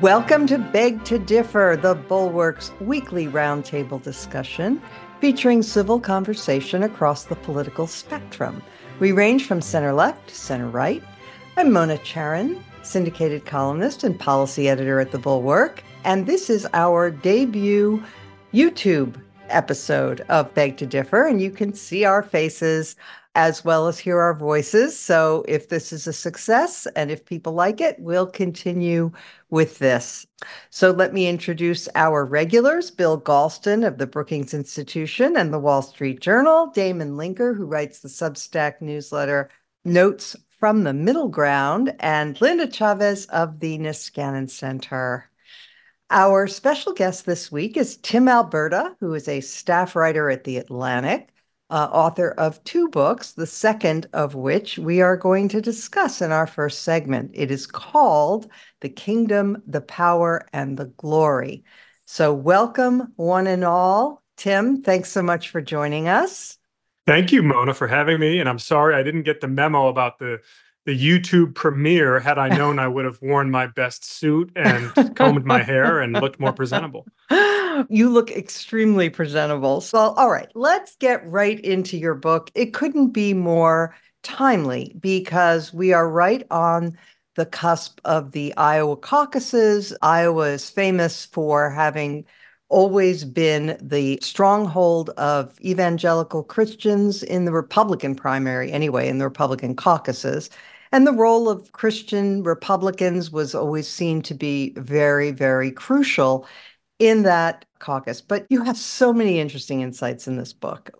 Welcome to Beg to Differ, the Bulwark's weekly roundtable discussion featuring civil conversation across the political spectrum. We range from center left to center right. I'm Mona Charen, syndicated columnist and policy editor at the Bulwark, and this is our debut YouTube episode of Beg to Differ, and you can see our faces as well as hear our voices. So if this is a success and if people like it, we'll continue with this. So let me introduce our regulars Bill Galston of the Brookings Institution and the Wall Street Journal, Damon Linker, who writes the Substack newsletter Notes from the Middle Ground, and Linda Chavez of the Niskanen Center. Our special guest this week is Tim Alberta, who is a staff writer at The Atlantic uh, author of two books, the second of which we are going to discuss in our first segment. It is called The Kingdom, the Power, and the Glory. So, welcome, one and all. Tim, thanks so much for joining us. Thank you, Mona, for having me. And I'm sorry I didn't get the memo about the the YouTube premiere. Had I known, I would have worn my best suit and combed my hair and looked more presentable. You look extremely presentable. So, all right, let's get right into your book. It couldn't be more timely because we are right on the cusp of the Iowa caucuses. Iowa is famous for having always been the stronghold of evangelical Christians in the Republican primary, anyway, in the Republican caucuses. And the role of Christian Republicans was always seen to be very, very crucial in that caucus. But you have so many interesting insights in this book.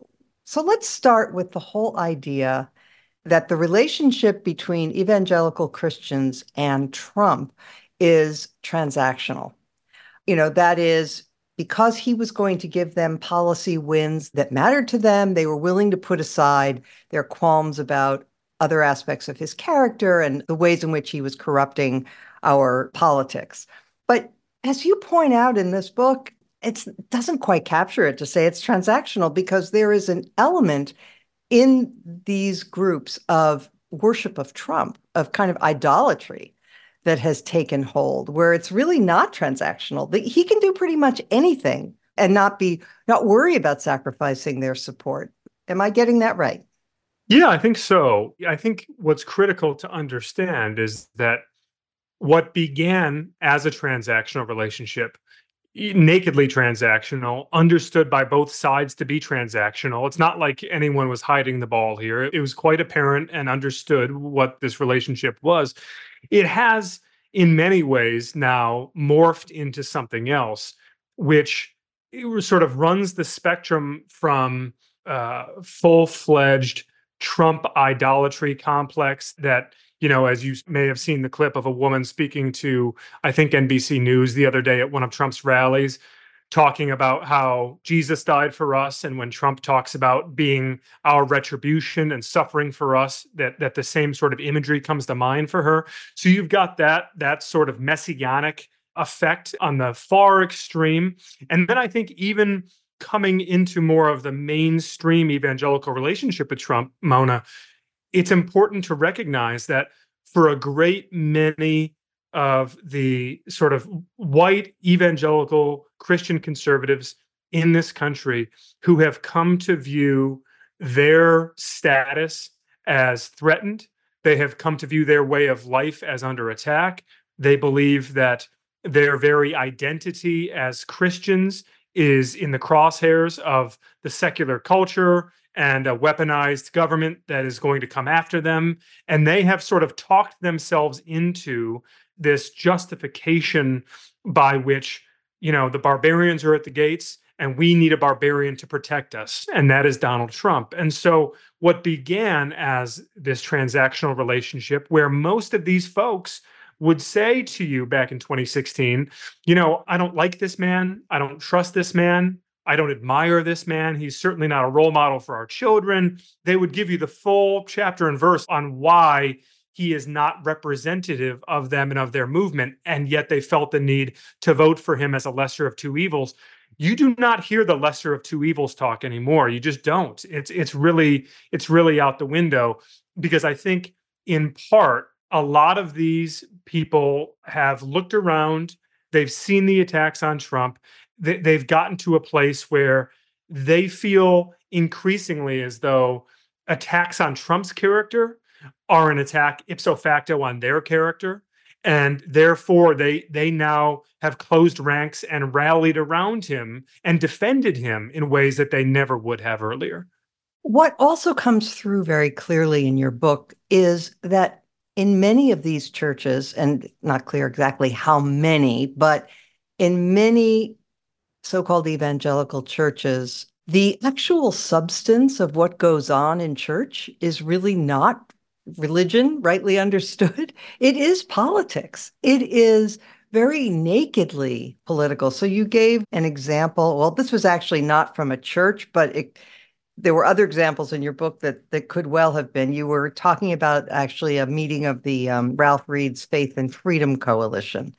So let's start with the whole idea that the relationship between evangelical Christians and Trump is transactional. You know, that is because he was going to give them policy wins that mattered to them, they were willing to put aside their qualms about other aspects of his character and the ways in which he was corrupting our politics. But as you point out in this book, it doesn't quite capture it to say it's transactional because there is an element in these groups of worship of Trump, of kind of idolatry that has taken hold, where it's really not transactional. He can do pretty much anything and not be not worry about sacrificing their support. Am I getting that right? Yeah, I think so. I think what's critical to understand is that what began as a transactional relationship, nakedly transactional, understood by both sides to be transactional. It's not like anyone was hiding the ball here. It was quite apparent and understood what this relationship was. It has, in many ways, now morphed into something else, which sort of runs the spectrum from uh, full fledged Trump idolatry complex that, you know, as you may have seen the clip of a woman speaking to, I think, NBC News the other day at one of Trump's rallies, talking about how Jesus died for us. And when Trump talks about being our retribution and suffering for us, that, that the same sort of imagery comes to mind for her. So you've got that, that sort of messianic effect on the far extreme. And then I think even coming into more of the mainstream evangelical relationship with Trump, Mona, it's important to recognize that for a great many of the sort of white evangelical Christian conservatives in this country who have come to view their status as threatened, they have come to view their way of life as under attack. They believe that their very identity as Christians is in the crosshairs of the secular culture and a weaponized government that is going to come after them. And they have sort of talked themselves into this justification by which, you know, the barbarians are at the gates and we need a barbarian to protect us, and that is Donald Trump. And so, what began as this transactional relationship, where most of these folks would say to you back in 2016, you know, I don't like this man, I don't trust this man, I don't admire this man. He's certainly not a role model for our children. They would give you the full chapter and verse on why he is not representative of them and of their movement. And yet they felt the need to vote for him as a lesser of two evils. You do not hear the lesser of two evils talk anymore. You just don't. It's it's really it's really out the window because I think in part a lot of these people have looked around, they've seen the attacks on Trump, they, they've gotten to a place where they feel increasingly as though attacks on Trump's character are an attack ipso facto on their character and therefore they they now have closed ranks and rallied around him and defended him in ways that they never would have earlier. What also comes through very clearly in your book is that in many of these churches and not clear exactly how many but in many so-called evangelical churches the actual substance of what goes on in church is really not religion, rightly understood. It is politics. It is very nakedly political. So you gave an example. Well, this was actually not from a church, but it, there were other examples in your book that that could well have been. You were talking about actually a meeting of the um, Ralph Reed's Faith and Freedom Coalition.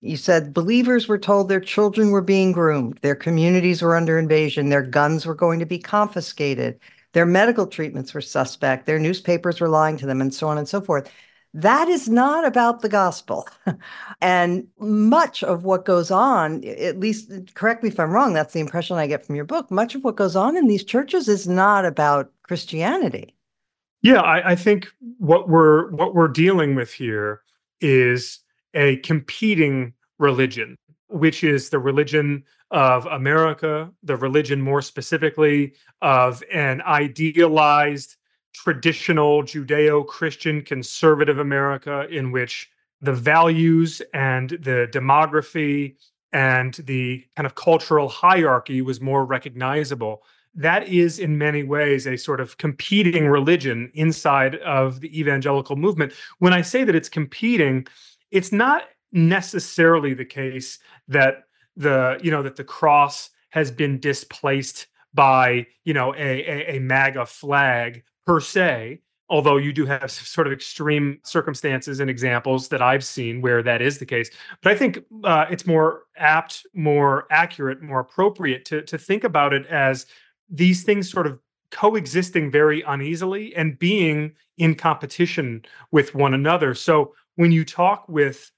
You said believers were told their children were being groomed, their communities were under invasion, their guns were going to be confiscated, their medical treatments were suspect, their newspapers were lying to them, and so on and so forth. That is not about the gospel. and much of what goes on, at least correct me if I'm wrong, that's the impression I get from your book. Much of what goes on in these churches is not about Christianity. Yeah, I, I think what we're what we're dealing with here is a competing religion, which is the religion of America, the religion more specifically of an idealized traditional Judeo Christian conservative America in which the values and the demography and the kind of cultural hierarchy was more recognizable. That is, in many ways, a sort of competing religion inside of the evangelical movement. When I say that it's competing, it's not necessarily the case that the you know that the cross has been displaced by you know a, a, a MAGA flag per se. Although you do have sort of extreme circumstances and examples that I've seen where that is the case, but I think uh, it's more apt, more accurate, more appropriate to to think about it as these things sort of coexisting very uneasily and being in competition with one another. So when you talk with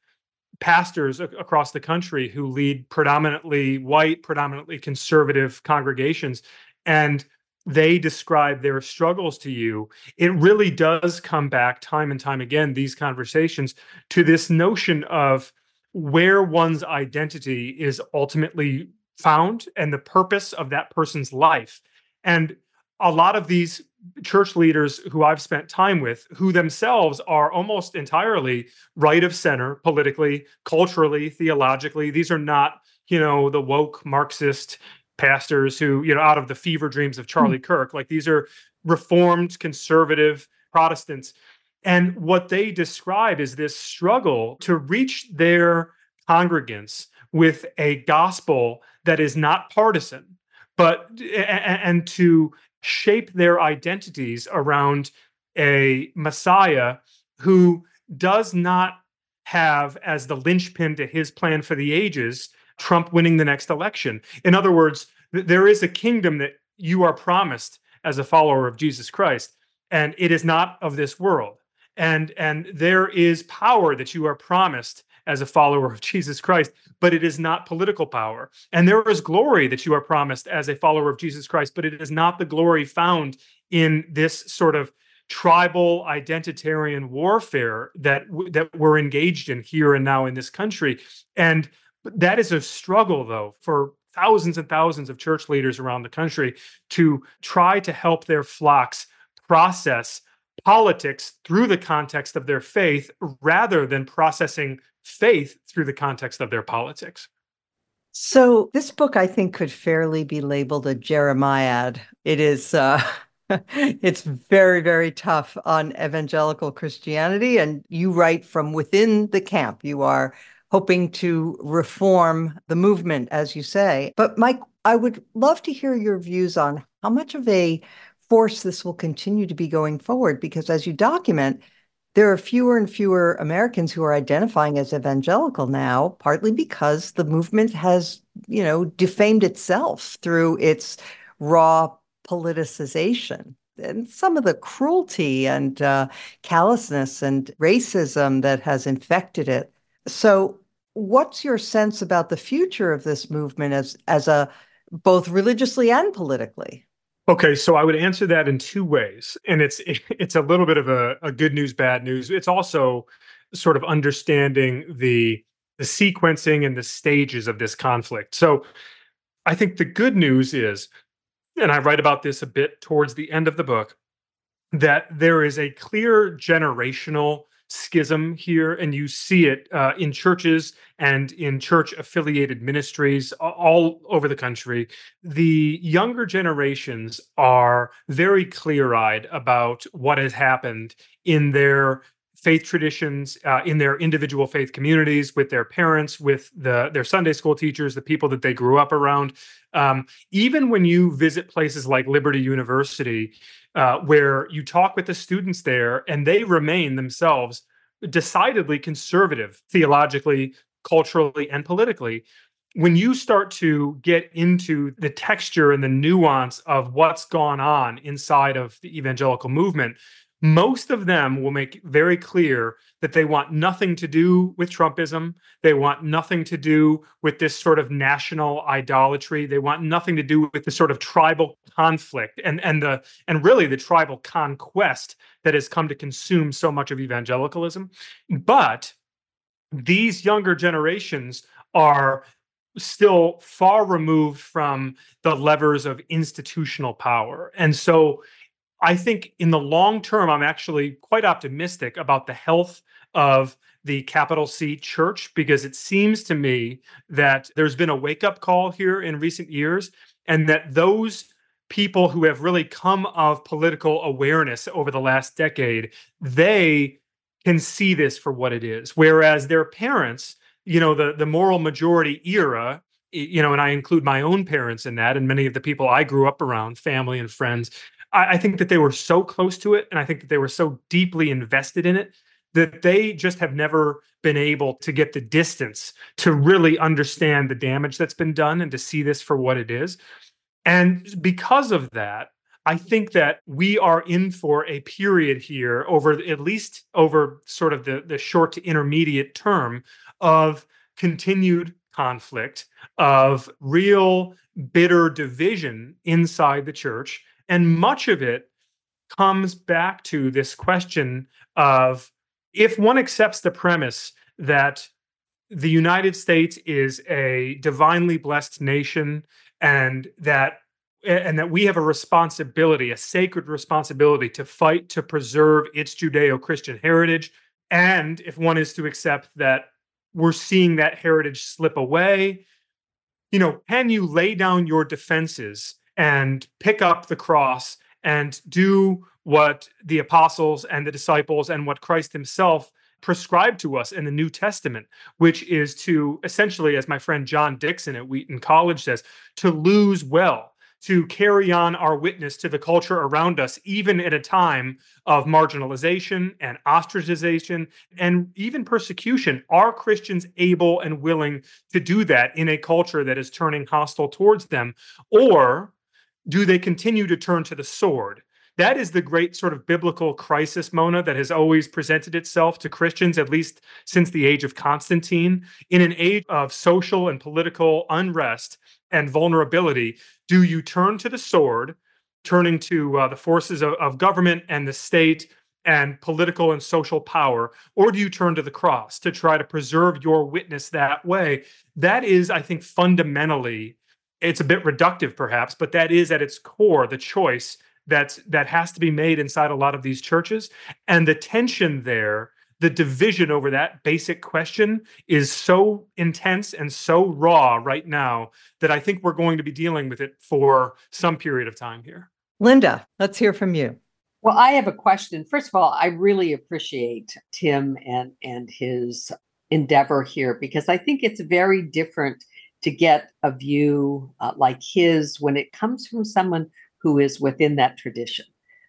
pastors across the country who lead predominantly white, predominantly conservative congregations, and they describe their struggles to you, it really does come back time and time again, these conversations, to this notion of where one's identity is ultimately found and the purpose of that person's life. And a lot of these church leaders who I've spent time with, who themselves are almost entirely right of center politically, culturally, theologically. These are not, you know, the woke Marxist pastors who, you know, out of the fever dreams of Charlie mm-hmm. Kirk. Like these are reformed, conservative Protestants. And what they describe is this struggle to reach their congregants with a gospel that is not partisan, but and to shape their identities around a Messiah who does not have as the linchpin to his plan for the ages Trump winning the next election. In other words, th- there is a kingdom that you are promised as a follower of Jesus Christ, and it is not of this world. And and there is power that you are promised as a follower of Jesus Christ, but it is not political power. And there is glory that you are promised as a follower of Jesus Christ, but it is not the glory found in this sort of tribal identitarian warfare that that we're engaged in here and now in this country. And that is a struggle though for thousands and thousands of church leaders around the country to try to help their flocks process politics through the context of their faith rather than processing faith through the context of their politics. So, this book, I think, could fairly be labeled a Jeremiad. It is, uh, it's very, very tough on evangelical Christianity. And you write from within the camp. You are hoping to reform the movement, as you say. But, Mike, I would love to hear your views on how much of a force this will continue to be going forward, because as you document, there are fewer and fewer Americans who are identifying as evangelical now, partly because the movement has, you know, defamed itself through its raw politicization and some of the cruelty and uh, callousness and racism that has infected it. So, what's your sense about the future of this movement as as a both religiously and politically? Okay, so I would answer that in two ways, and it's it's a little bit of a, a good news, bad news. It's also sort of understanding the the sequencing and the stages of this conflict. So I think the good news is, and I write about this a bit towards the end of the book, that there is a clear generational schism here, and you see it uh, in churches and in church affiliated ministries all over the country. The younger generations are very clear eyed about what has happened in their faith traditions uh, in their individual faith communities with their parents with the their sunday school teachers the people that they grew up around um, even when you visit places like liberty university uh, where you talk with the students there and they remain themselves decidedly conservative theologically, culturally, and politically. When you start to get into the texture and the nuance of what's gone on inside of the evangelical movement, most of them will make very clear that they want nothing to do with Trumpism. They want nothing to do with this sort of national idolatry. They want nothing to do with the sort of tribal conflict and and the and really the tribal conquest that has come to consume so much of evangelicalism. But these younger generations are still far removed from the levers of institutional power. And so I think in the long term, I'm actually quite optimistic about the health of the capital C church because it seems to me that there's been a wake up call here in recent years and that those people who have really come of political awareness over the last decade, they can see this for what it is. Whereas their parents, you know, the, the moral majority era, you know, and I include my own parents in that, and many of the people I grew up around, family and friends, I, I think that they were so close to it, and I think that they were so deeply invested in it that they just have never been able to get the distance to really understand the damage that's been done and to see this for what it is. And because of that, I think that we are in for a period here over at least over sort of the, the short to intermediate term of continued conflict, of real bitter division inside the church. And much of it comes back to this question of if one accepts the premise that the United States is a divinely blessed nation and that and that we have a responsibility, a sacred responsibility to fight to preserve its Judeo-Christian heritage. And if one is to accept that we're seeing that heritage slip away, you know, can you lay down your defenses and pick up the cross and do what the apostles and the disciples and what Christ himself prescribed to us in the New Testament, which is to essentially, as my friend John Dixon at Wheaton College says, to lose well, to carry on our witness to the culture around us, even at a time of marginalization and ostracization and even persecution. Are Christians able and willing to do that in a culture that is turning hostile towards them? Or do they continue to turn to the sword? That is the great sort of biblical crisis, Mona, that has always presented itself to Christians, at least since the age of Constantine. In an age of social and political unrest and vulnerability, do you turn to the sword, turning to uh, the forces of, of government and the state and political and social power, or do you turn to the cross to try to preserve your witness that way? That is, I think, fundamentally it's a bit reductive perhaps but that is at its core the choice that's that has to be made inside a lot of these churches and the tension there the division over that basic question is so intense and so raw right now that I think we're going to be dealing with it for some period of time here. Linda, let's hear from you. Well, I have a question. First of all, I really appreciate Tim and and his endeavor here because I think it's very different to get a view uh, like his when it comes from someone who is within that tradition.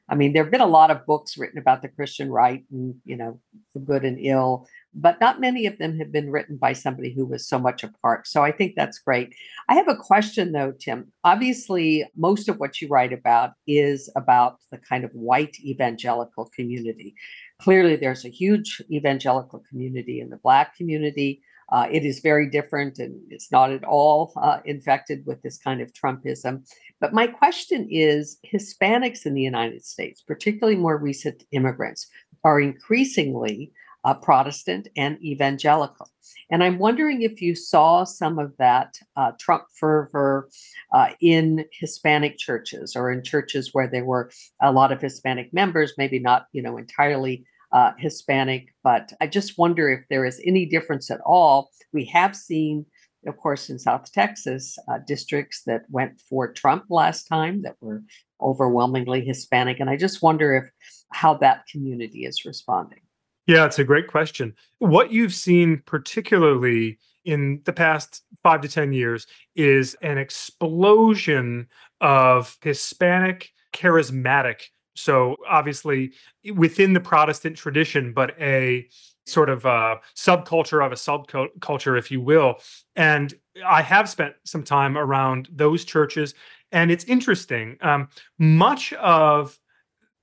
I mean, there have been a lot of books written about the Christian right and, you know, the good and ill, but not many of them have been written by somebody who was so much apart. So I think that's great. I have a question though, Tim. Obviously, most of what you write about is about the kind of white evangelical community. Clearly, there's a huge evangelical community in the Black community. Uh, it is very different and it's not at all uh, infected with this kind of Trumpism. But my question is Hispanics in the United States, particularly more recent immigrants, are increasingly uh, Protestant and evangelical. And I'm wondering if you saw some of that uh, Trump fervor uh, in Hispanic churches or in churches where there were a lot of Hispanic members, maybe not, you know, entirely uh, Hispanic, but I just wonder if there is any difference at all. We have seen of course, in South Texas, uh, districts that went for Trump last time that were overwhelmingly Hispanic. And I just wonder if how that community is responding. Yeah, it's a great question. What you've seen, particularly in the past five to 10 years, is an explosion of Hispanic charismatic. So, obviously, within the Protestant tradition, but a sort of a subculture of a subculture, if you will. And I have spent some time around those churches, and it's interesting. Um, much of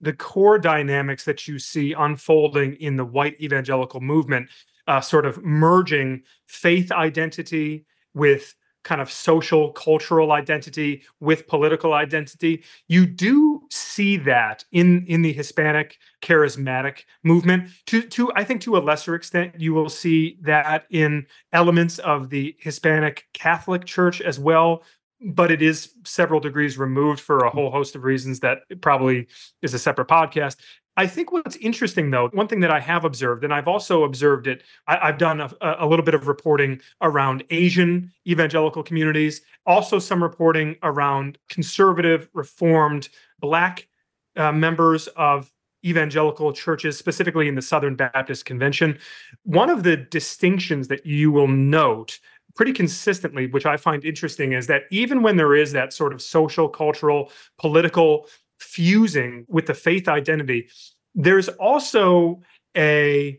the core dynamics that you see unfolding in the white evangelical movement, uh, sort of merging faith identity with kind of social cultural identity with political identity. You do see that in in the hispanic charismatic movement. To to i think to a lesser extent you will see that in elements of the hispanic catholic church as well but it is several degrees removed for a mm-hmm. whole host of reasons that probably is a separate podcast I think what's interesting, though, one thing that I have observed, and I've also observed it, I, have done a, a, little bit of reporting around Asian evangelical communities, also some reporting around conservative, reformed, Black uh, members of evangelical churches, specifically in the Southern Baptist Convention. One of the distinctions that you will note pretty consistently, which I find interesting, is that even when there is that sort of social, cultural, political fusing with the faith identity, there's also a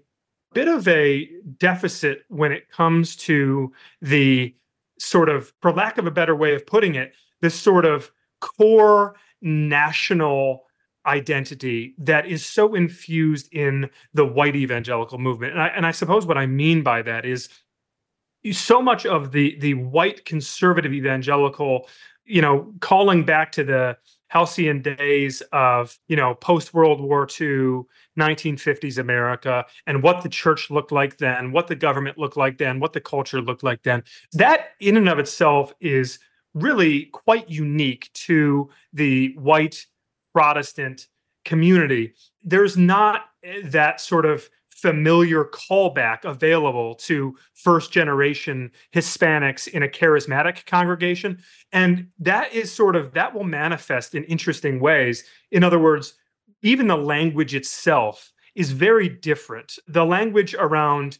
bit of a deficit when it comes to the sort of, for lack of a better way of putting it, this sort of core national identity that is so infused in the white evangelical movement. And I, and I suppose what I mean by that is so much of the the white conservative evangelical, you know, calling back to the halcyon days of you know post World War II, 1950s America, and what the church looked like then, what the government looked like then, what the culture looked like then. That in and of itself is really quite unique to the white Protestant community. There's not eh, that sort of familiar callback available to first generation Hispanics in a charismatic congregation. And that is sort of, that will manifest in interesting ways. In other words, even the language itself is very different. The language around,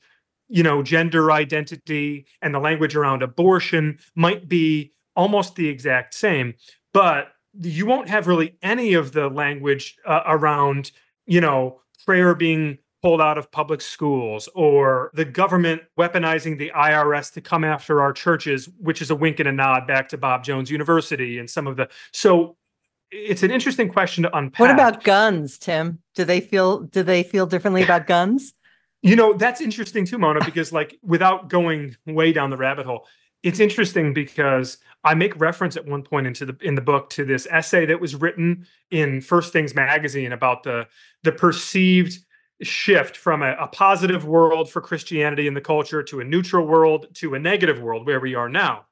you know, gender identity and the language around abortion might be almost the exact same, but you won't have really any of the language uh, around, you know, prayer being pulled out of public schools or the government weaponizing the IRS to come after our churches, which is a wink and a nod back to Bob Jones University and some of the. So it's an interesting question to unpack. What about guns, Tim? Do they feel do they feel differently about guns? You know, that's interesting too, Mona, because like without going way down the rabbit hole, it's interesting because I make reference at one point into the in the book to this essay that was written in First Things magazine about the the perceived shift from a, a, positive world for Christianity and the culture to a neutral world to a negative world where we are now.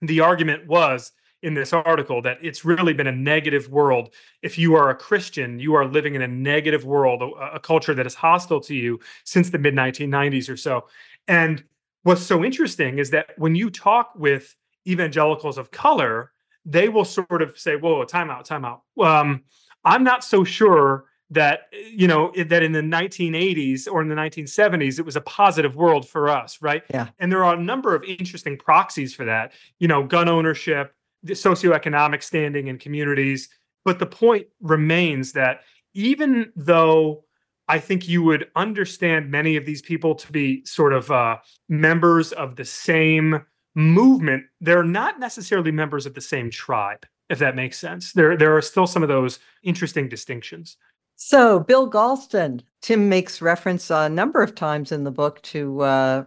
The argument was in this article that it's really been a negative world. If you are a Christian, you are living in a negative world, a, a culture that is hostile to you since the mid 1990s or so. And what's so interesting is that when you talk with evangelicals of color, they will sort of say, "Whoa, time out, time out." Um, I'm not so sure that you know that in the 1980s or in the 1970s it was a positive world for us right? Yeah. And there are a number of interesting proxies for that you know gun ownership the socioeconomic standing in communities. But the point remains that even though i think you would understand many of these people to be sort of uh, members of the same movement they're not necessarily members of the same tribe if that makes sense. There there are still some of those interesting distinctions so, Bill Galston, Tim makes reference a number of times in the book to uh,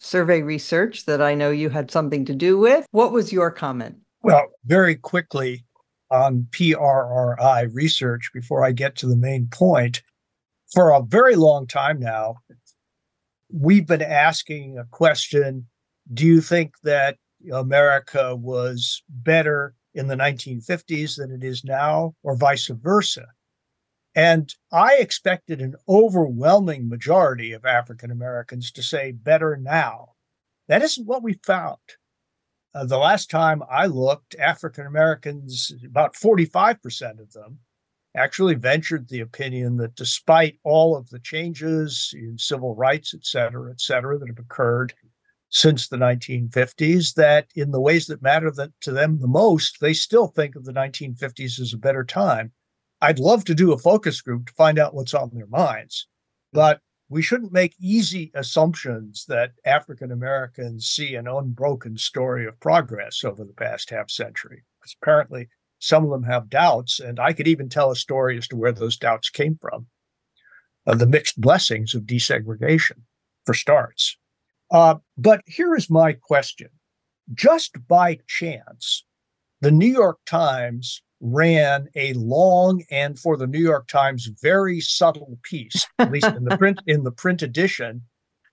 survey research that I know you had something to do with. What was your comment? Well, very quickly on PRRI research before I get to the main point. For a very long time now, we've been asking a question Do you think that America was better in the 1950s than it is now, or vice versa? And I expected an overwhelming majority of African Americans to say better now. That isn't what we found. Uh, the last time I looked, African Americans, about 45% of them, actually ventured the opinion that despite all of the changes in civil rights, et cetera, et cetera, that have occurred since the 1950s, that in the ways that matter that, to them the most, they still think of the 1950s as a better time. I'd love to do a focus group to find out what's on their minds, but we shouldn't make easy assumptions that African Americans see an unbroken story of progress over the past half century. Because apparently some of them have doubts, and I could even tell a story as to where those doubts came from. Uh, the mixed blessings of desegregation, for starts. Uh, but here is my question. Just by chance, the New York Times ran a long and for the New York Times very subtle piece, at least in the print in the print edition,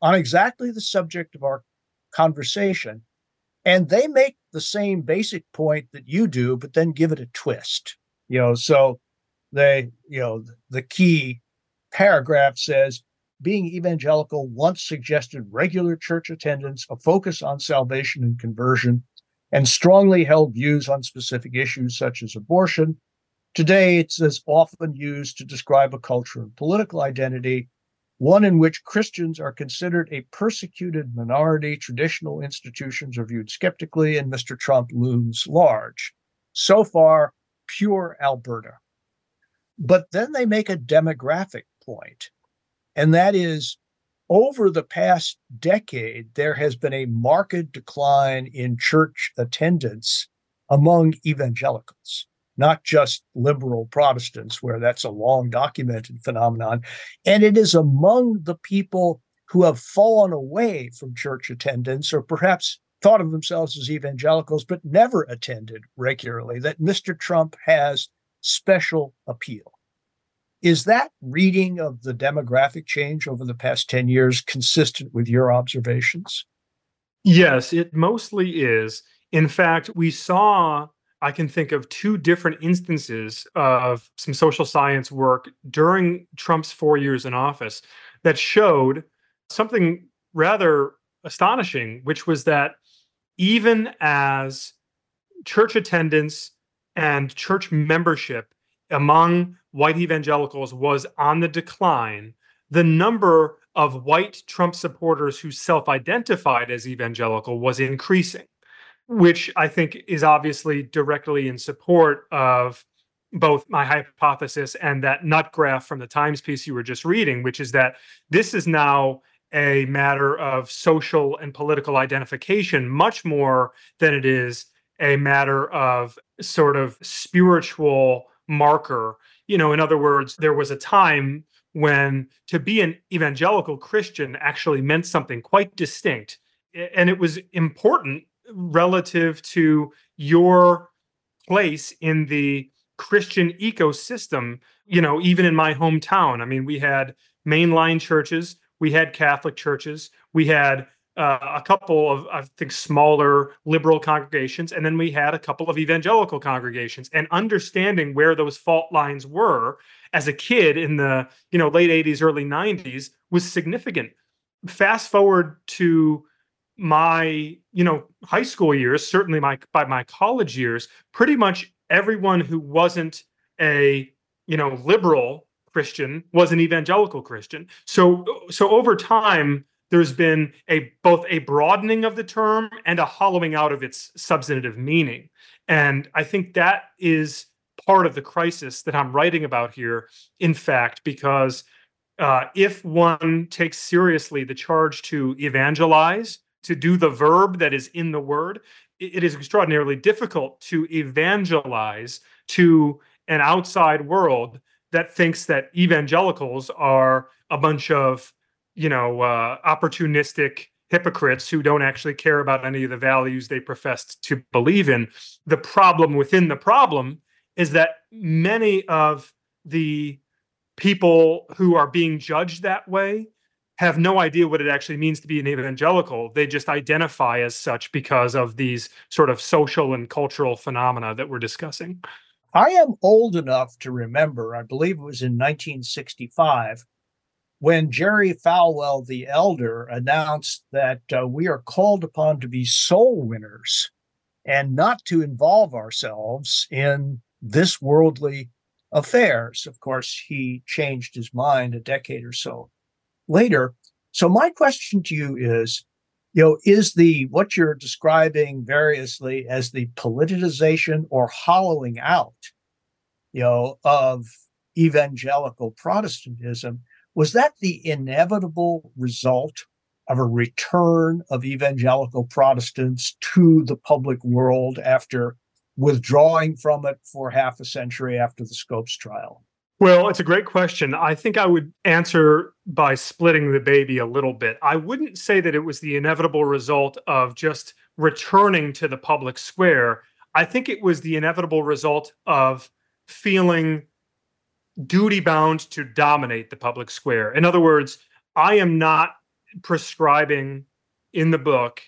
on exactly the subject of our conversation. And they make the same basic point that you do, but then give it a twist. You know, so they, you know, the key paragraph says being evangelical once suggested regular church attendance, a focus on salvation and conversion, and strongly held views on specific issues such as abortion. Today, it's as often used to describe a culture and political identity, one in which Christians are considered a persecuted minority, traditional institutions are viewed skeptically, and Mr. Trump looms large. So far, pure Alberta. But then they make a demographic point, and that is over the past decade, there has been a marked decline in church attendance among evangelicals, not just liberal Protestants, where that's a long documented phenomenon. And it is among the people who have fallen away from church attendance or perhaps thought of themselves as evangelicals but never attended regularly that Mr. Trump has special appeal. Is that reading of the demographic change over the past 10 years consistent with your observations? Yes, it mostly is. In fact, we saw, I can think of two different instances of some social science work during Trump's four years in office that showed something rather astonishing, which was that even as church attendance and church membership among white evangelicals was on the decline, the number of white Trump supporters who self identified as evangelical was increasing, which I think is obviously directly in support of both my hypothesis and that nut graph from the Times piece you were just reading, which is that this is now a matter of social and political identification much more than it is a matter of sort of spiritual marker you know, in other words, there was a time when to be an evangelical Christian actually meant something quite distinct. And it was important relative to your place in the Christian ecosystem. You know, even in my hometown, I mean, we had mainline churches, we had Catholic churches, we had uh, a couple of, I think, smaller liberal congregations, and then we had a couple of evangelical congregations. And understanding where those fault lines were as a kid in the you know late 80s, early 90s was significant. Fast forward to my you know high school years, certainly my by my college years, pretty much everyone who wasn't a you know liberal Christian was an evangelical Christian. So so over time there's been a both a broadening of the term and a hollowing out of its substantive meaning. And I think that is part of the crisis that I'm writing about here, in fact, because uh, if one takes seriously the charge to evangelize, to do the verb that is in the word, it, it is extraordinarily difficult to evangelize to an outside world that thinks that evangelicals are a bunch of you know, uh, opportunistic hypocrites who don't actually care about any of the values they professed to believe in. The problem within the problem is that many of the people who are being judged that way have no idea what it actually means to be an evangelical. They just identify as such because of these sort of social and cultural phenomena that we're discussing. I am old enough to remember, I believe it was in 1965, when Jerry Falwell the elder announced that uh, we are called upon to be soul winners and not to involve ourselves in this worldly affairs. Of course, he changed his mind a decade or so later. So my question to you is, you know, is the what you're describing variously as the politicization or hollowing out, you know, of evangelical Protestantism was that the inevitable result of a return of evangelical Protestants to the public world after withdrawing from it for half a century after the Scopes trial? Well, it's a great question. I think I would answer by splitting the baby a little bit. I wouldn't say that it was the inevitable result of just returning to the public square. I think it was the inevitable result of feeling duty bound to dominate the public square. In other words, I am not prescribing in the book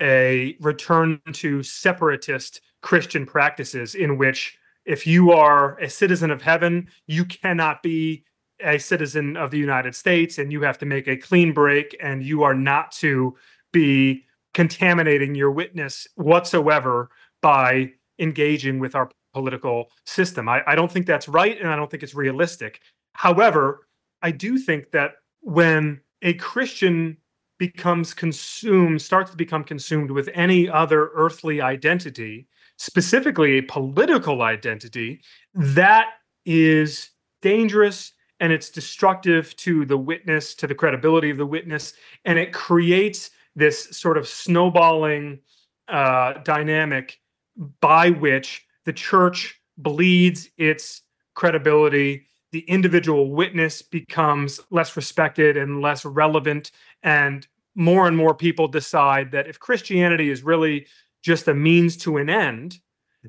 a return to separatist Christian practices in which if you are a citizen of heaven, you cannot be a citizen of the United States and you have to make a clean break and you are not to be contaminating your witness whatsoever by engaging with our political system. I, I don't think that's right, and I don't think it's realistic. However, I do think that when a Christian becomes consumed, starts to become consumed with any other earthly identity, specifically a political identity, that is dangerous and it's destructive to the witness, to the credibility of the witness, and it creates this sort of snowballing uh, dynamic by which the church bleeds its credibility. The individual witness becomes less respected and less relevant and more and more people decide that if christianity is really just a means to an end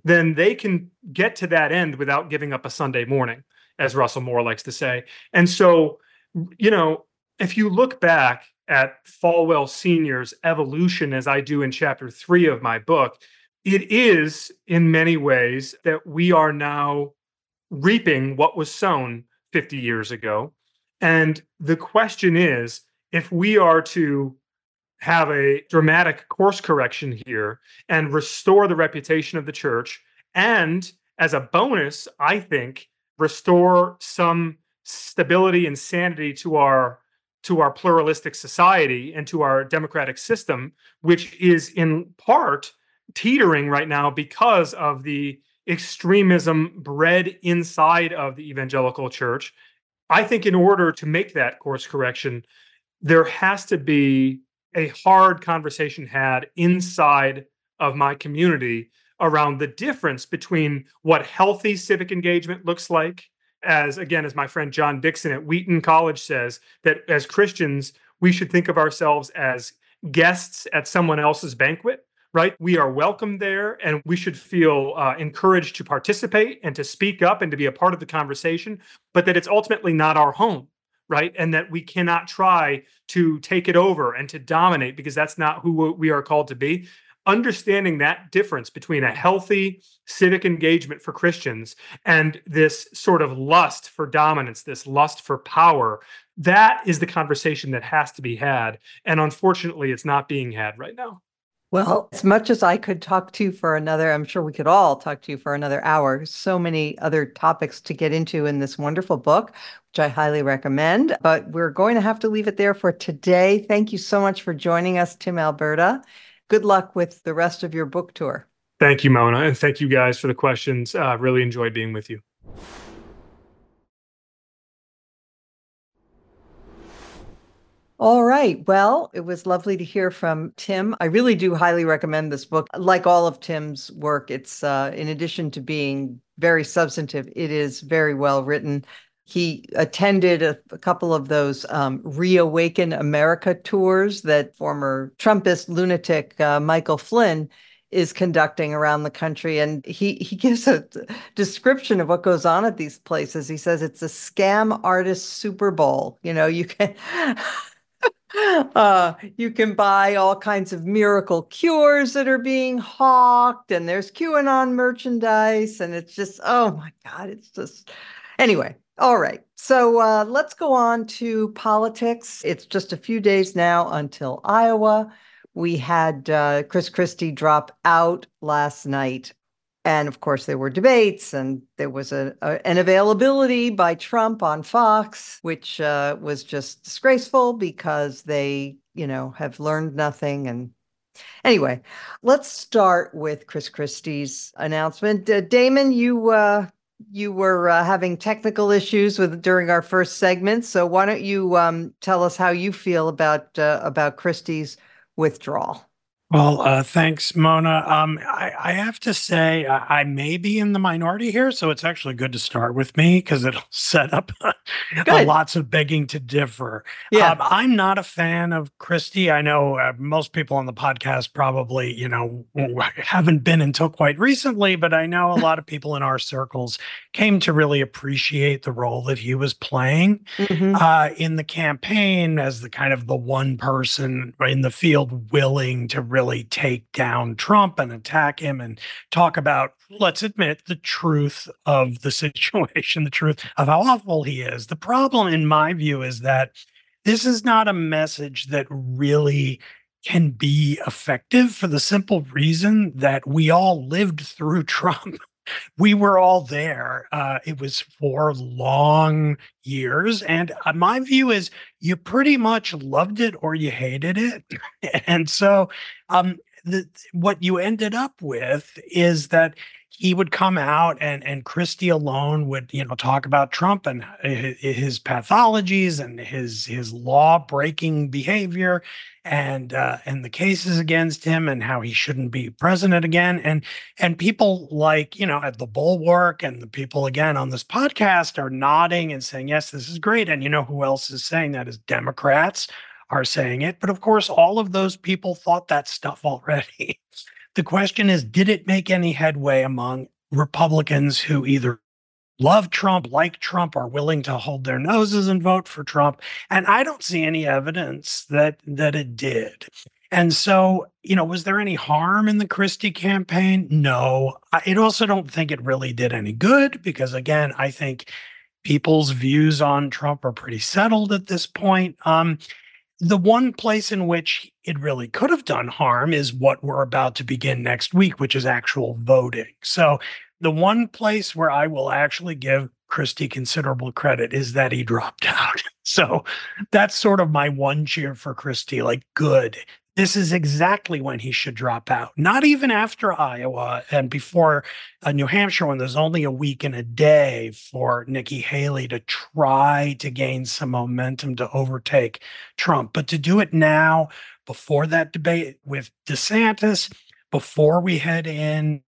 then they can get to that end without giving up a sunday morning as russell moore likes to say. And so you know if you look back at falwell senior's evolution as i do in chapter 3 of my book it is in many ways that we are now reaping what was sown 50 years ago. And the question is if we are to have a dramatic course correction here and restore the reputation of the church, and as a bonus, I think, restore some stability and sanity to our to our pluralistic society and to our democratic system which is in part teetering right now because of the extremism bred inside of the evangelical church. I think in order to make that course correction, there has to be a hard conversation had inside of my community around the difference between what healthy civic engagement looks like as again as my friend John Dixon at Wheaton College says that as Christians we should think of ourselves as guests at someone else's banquet right? We are welcome there and we should feel uh, encouraged to participate and to speak up and to be a part of the conversation, but that it's ultimately not our home, right? And that we cannot try to take it over and to dominate because that's not who we are called to be. Understanding that difference between a healthy civic engagement for Christians and this sort of lust for dominance, this lust for power, that is the conversation that has to be had. And unfortunately, it's not being had right now. Well, as much as I could talk to you for another, I'm sure we could all talk to you for another hour. So many other topics to get into in this wonderful book, which I highly recommend. But we're going to have to leave it there for today. Thank you so much for joining us, Tim Alberta. Good luck with the rest of your book tour. Thank you, Mona. And thank you guys for the questions. Uh, really enjoyed being with you. All right. Well, it was lovely to hear from Tim. I really do highly recommend this book. Like all of Tim's work, it's uh, in addition to being very substantive, it is very well written. He attended a, a couple of those um, Reawaken America tours that former Trumpist lunatic uh, Michael Flynn is conducting around the country and he he gives a description of what goes on at these places he says it's a scam artist super bowl you know you can uh, you can buy all kinds of miracle cures that are being hawked, and there's QAnon merchandise, and it's just, oh my God, it's just. Anyway, all right. So uh, let's go on to politics. It's just a few days now until Iowa. We had uh, Chris Christie drop out last night and of course, there were debates, and there was a, a an availability by Trump on Fox, which uh, was just disgraceful because they, you know, have learned nothing. And anyway, let's start with Chris Christie's announcement. Uh, Damon, you uh, you were uh, having technical issues with during our first segment, so why don't you um, tell us how you feel about uh, about Christie's withdrawal? Well, uh, thanks, Mona. Um, I, I, have to say, I, I, may be in the minority here, so it's actually good to start with me because it'll set up lots of begging to differ. Yeah. Um, I'm not a fan of Christie. I know uh, most people on the podcast probably, you know, haven't been until quite recently, but I know a lot of people in our circles came to really appreciate the role that he was playing mm-hmm. uh, in the campaign as the kind of the one person in the field willing to really really take down Trump and attack him and talk about, let's admit, the truth of the situation, the truth of how awful he is. The problem, in my view, is that this is not a message that really can be effective for the simple reason that we all lived through Trump we were all there. Uh, it was for long years. And uh, my view is you pretty much loved it or you hated it. and so um, the, what you ended up with is that he would come out and and Christie alone would you know talk about Trump and his pathologies and his his law breaking behavior and uh, and the cases against him and how he shouldn't be president again. And and people like you know at the bulwark and the people again on this podcast are nodding and saying yes this is great. And you know who else is saying that is Democrats are saying it. But of course all of those people thought that stuff already the question is did it make any headway among Republicans who either love Trump, like Trump, are willing to hold their noses and vote for Trump? And I don't see any evidence that that it did. And so, you know, was there any harm in the Christie campaign? No. I also don't think it really did any good because, again, I think people's views on Trump are pretty settled at this point. Um, the one place in which it really could have done harm is what we're about to begin next week, which is actual voting. So, the one place where I will actually give Christie considerable credit is that he dropped out. So, that's sort of my one cheer for Christie like, good this is exactly when he should drop out. Not even after Iowa and before uh, New Hampshire, when there's only a week and a day for Nikki Haley to try to gain some momentum to overtake Trump. But to do it now, before that debate with DeSantis, before we head in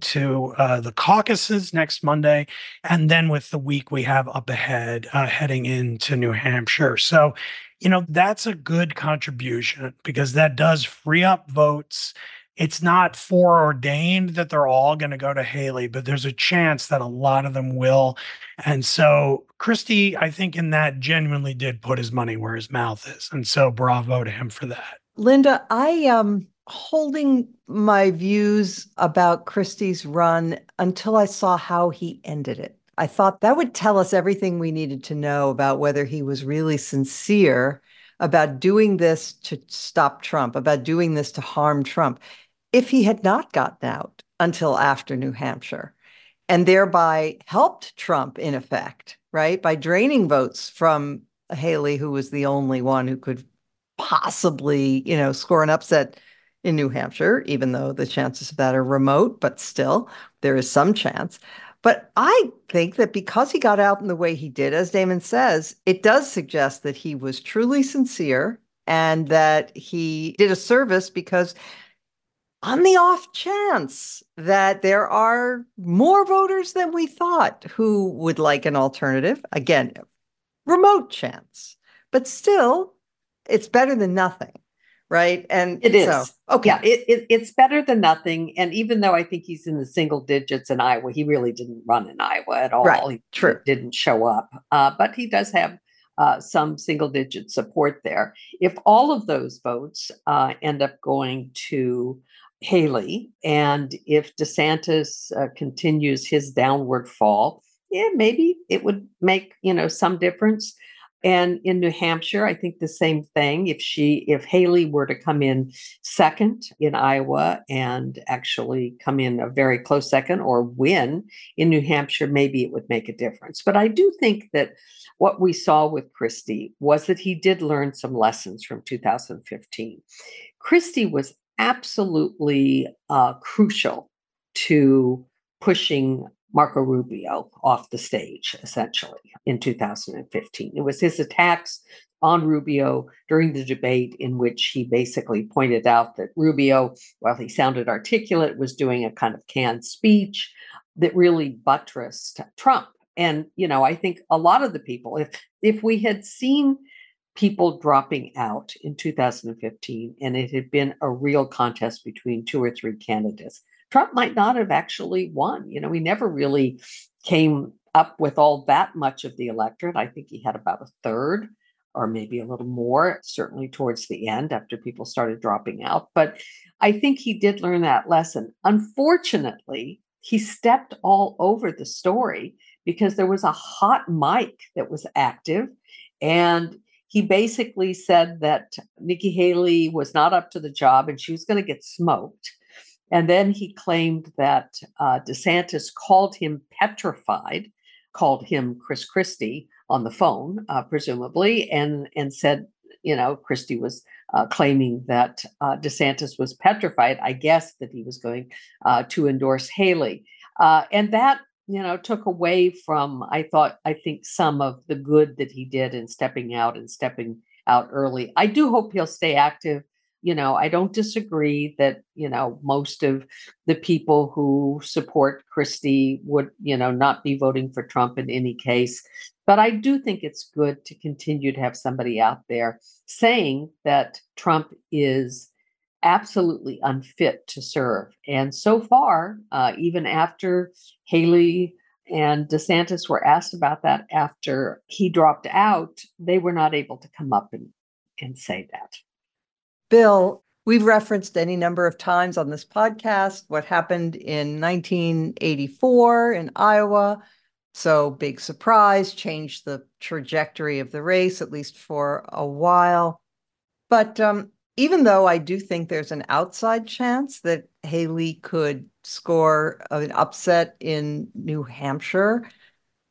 to uh, the caucuses next Monday, and then with the week we have up ahead uh, heading into New Hampshire. So you know, that's a good contribution because that does free up votes it's not foreordained that they're all going to go to Haley, but there's a chance that a lot of them will. And so Christie, I think in that genuinely did put his money where his mouth is. And so bravo to him for that. Linda, I am holding my views about Christie's run until I saw how he ended it. I thought that would tell us everything we needed to know about whether he was really sincere about doing this to stop Trump, about doing this to harm Trump if he had not gotten out until after New Hampshire and thereby helped Trump in effect, right? By draining votes from Haley, who was the only one who could possibly, you know, score an upset in New Hampshire, even though the chances of that are remote, but still there is some chance. But I think that because he got out in the way he did, as Damon says, it does suggest that he was truly sincere and that he did a service because on the off chance that there are more voters than we thought who would like an alternative. Again, remote chance, but still, it's better than nothing. Right. And it is. So, okay. Yeah, it, it, it's better than nothing. And even though I think he's in the single digits in Iowa, he really didn't run in Iowa at all. Right. He True. didn't show up. Uh, but he does have uh, some single digit support there. If all of those votes uh, end up going to Haley. And if DeSantis uh, continues his downward fall, yeah, maybe it would make, you know, some difference. And in New Hampshire, I think the same thing. If she, if Haley were to come in second in Iowa and actually come in a very close second or win in New Hampshire, maybe it would make a difference. But I do think that what we saw with Christie was that he did learn some lessons from 2015. Christie was absolutely uh, crucial to pushing Marco Rubio off the stage, essentially, in 2015. It was his attacks on Rubio during the debate, in which he basically pointed out that Rubio, while he sounded articulate, was doing a kind of canned speech that really buttressed Trump. And, you know, I think a lot of the people, if if we had seen people dropping out in 2015 and it had been a real contest between two or three candidates, Trump might not have actually won. You know, he never really came up with all that much of the electorate. I think he had about a third or maybe a little more, certainly towards the end after people started dropping out. But I think he did learn that lesson. Unfortunately, he stepped all over the story because there was a hot mic that was active and he basically said that Nikki Haley was not up to the job and she was going to get smoked. And then he claimed that uh, DeSantis called him petrified, called him Chris Christie on the phone, uh, presumably, and and said, you know, Christie was uh, claiming that uh, DeSantis was petrified. I guess that he was going uh, to endorse Haley, uh, and that you know took away from i thought i think some of the good that he did in stepping out and stepping out early. I do hope he'll stay active you know i don't disagree that you know most of the people who support christie would you know not be voting for trump in any case but i do think it's good to continue to have somebody out there saying that trump is absolutely unfit to serve. And so far, uh, even after Haley and DeSantis were asked about that after he dropped out, they were not able to come up and, and say that. Bill, we've referenced any number of times on this podcast what happened in 1984 in Iowa. So, big surprise, changed the trajectory of the race, at least for a while. But um, even though I do think there's an outside chance that Haley could score an upset in New Hampshire,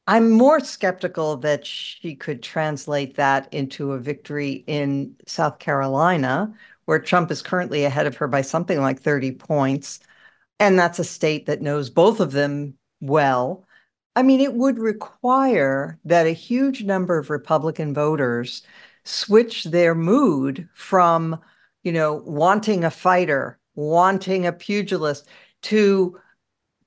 I'm more skeptical that she could translate that into a victory in South Carolina, where Trump is currently ahead of her by something like 30 points. And that's a state that knows both of them well. I mean, it would require that a huge number of Republican voters switch their mood from you know, wanting a fighter, wanting a pugilist, to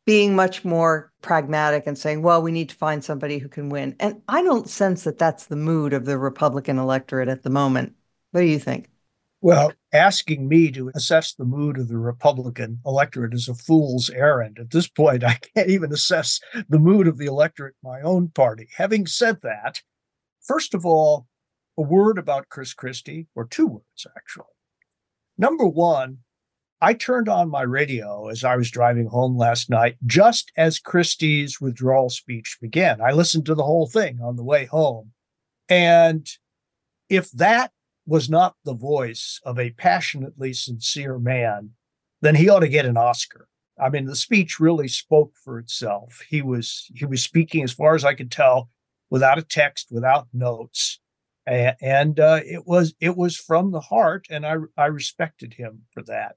being much more pragmatic and saying, well, we need to find somebody who can win. And I don't sense that that's the mood of the Republican electorate at the moment. What do you think? Well, asking me to assess the mood of the Republican electorate is a fool's errand. At this point, I can't even assess the mood of the electorate in my own party. Having said that, first of all, a word about Chris Christie, or two words actually. Number one, I turned on my radio as I was driving home last night, just as Christie's withdrawal speech began. I listened to the whole thing on the way home. And if that was not the voice of a passionately sincere man, then he ought to get an Oscar. I mean, the speech really spoke for itself. He was he was speaking, as far as I could tell, without a text, without notes, and, and uh, it was it was from the heart, and I I respected him for that.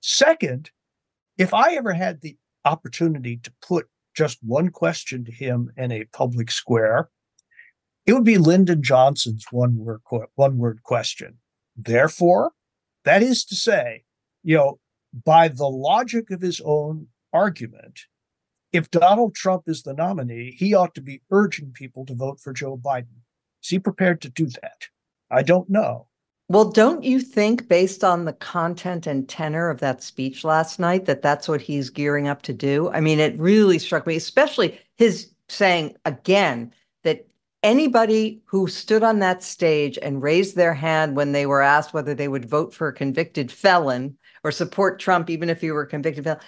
Second, if I ever had the opportunity to put just one question to him in a public square, it would be Lyndon Johnson's one word one word question. Therefore, that is to say, you know, by the logic of his own argument, if Donald Trump is the nominee, he ought to be urging people to vote for Joe Biden. Is he prepared to do that? I don't know. Well, don't you think, based on the content and tenor of that speech last night, that that's what he's gearing up to do? I mean, it really struck me, especially his saying again that anybody who stood on that stage and raised their hand when they were asked whether they would vote for a convicted felon or support Trump, even if he were a convicted felon,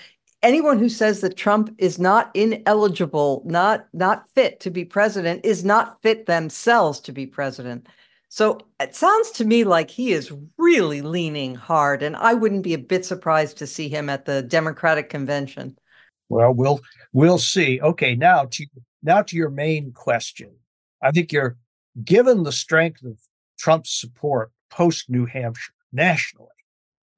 anyone who says that Trump is not ineligible, not not fit to be president, is not fit themselves to be president. So it sounds to me like he is really leaning hard, and I wouldn't be a bit surprised to see him at the Democratic convention. Well, we'll we'll see. Okay, now to now to your main question. I think you're given the strength of Trump's support post New Hampshire nationally,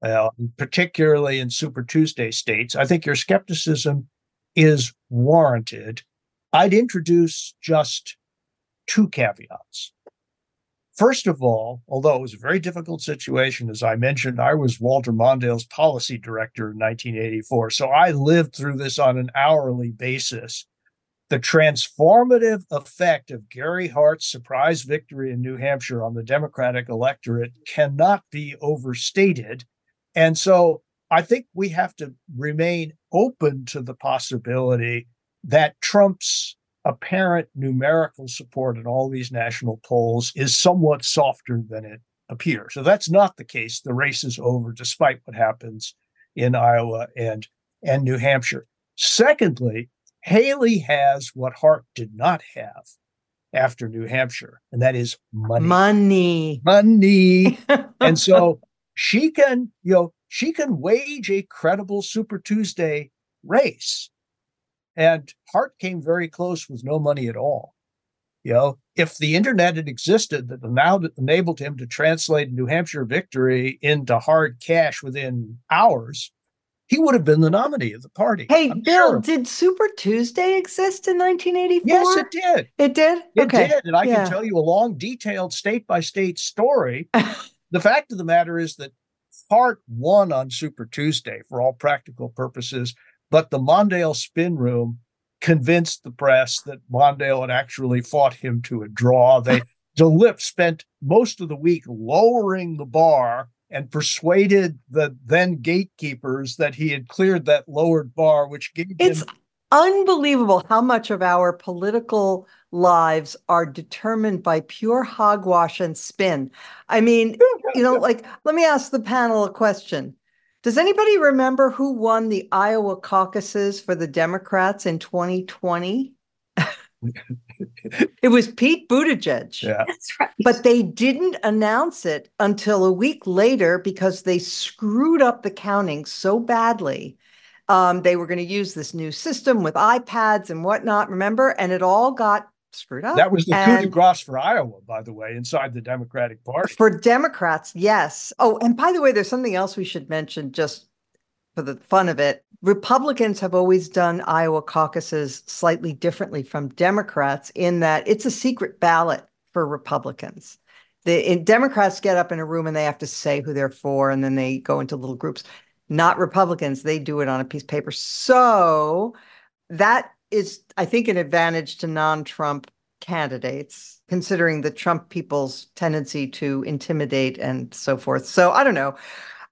uh, particularly in Super Tuesday states. I think your skepticism is warranted. I'd introduce just two caveats. First of all, although it was a very difficult situation, as I mentioned, I was Walter Mondale's policy director in 1984. So I lived through this on an hourly basis the transformative effect of Gary Hart's surprise victory in New Hampshire on the Democratic electorate cannot be overstated. And so I think we have to remain open to the possibility that Trump's apparent numerical support in all these national polls is somewhat softer than it appears. So that's not the case. The race is over, despite what happens in Iowa and, and New Hampshire. Secondly, Haley has what Hart did not have after New Hampshire, and that is money. Money. Money. and so she can, you know, she can wage a credible Super Tuesday race. And Hart came very close with no money at all. You know, if the internet had existed that now enabled him to translate New Hampshire victory into hard cash within hours, he would have been the nominee of the party. Hey, I'm Bill, sure. did Super Tuesday exist in 1984? Yes, it did. It did? It okay. did. And I yeah. can tell you a long, detailed state by state story. the fact of the matter is that Hart won on Super Tuesday for all practical purposes, but the Mondale spin room convinced the press that Mondale had actually fought him to a draw. They DeLip spent most of the week lowering the bar and persuaded the then gatekeepers that he had cleared that lowered bar, which gave it's him- unbelievable how much of our political lives are determined by pure hogwash and spin. I mean, you know, like, let me ask the panel a question. Does anybody remember who won the Iowa caucuses for the Democrats in 2020? it was Pete Buttigieg. Yeah. That's right. But they didn't announce it until a week later because they screwed up the counting so badly. Um, they were going to use this new system with iPads and whatnot, remember? And it all got screwed up. That was the and coup de grace for Iowa, by the way, inside the Democratic Party. For Democrats, yes. Oh, and by the way, there's something else we should mention just for the fun of it. Republicans have always done Iowa caucuses slightly differently from Democrats in that it's a secret ballot for Republicans. The Democrats get up in a room and they have to say who they're for, and then they go into little groups. Not Republicans, they do it on a piece of paper. So that is, I think, an advantage to non Trump candidates, considering the Trump people's tendency to intimidate and so forth. So I don't know.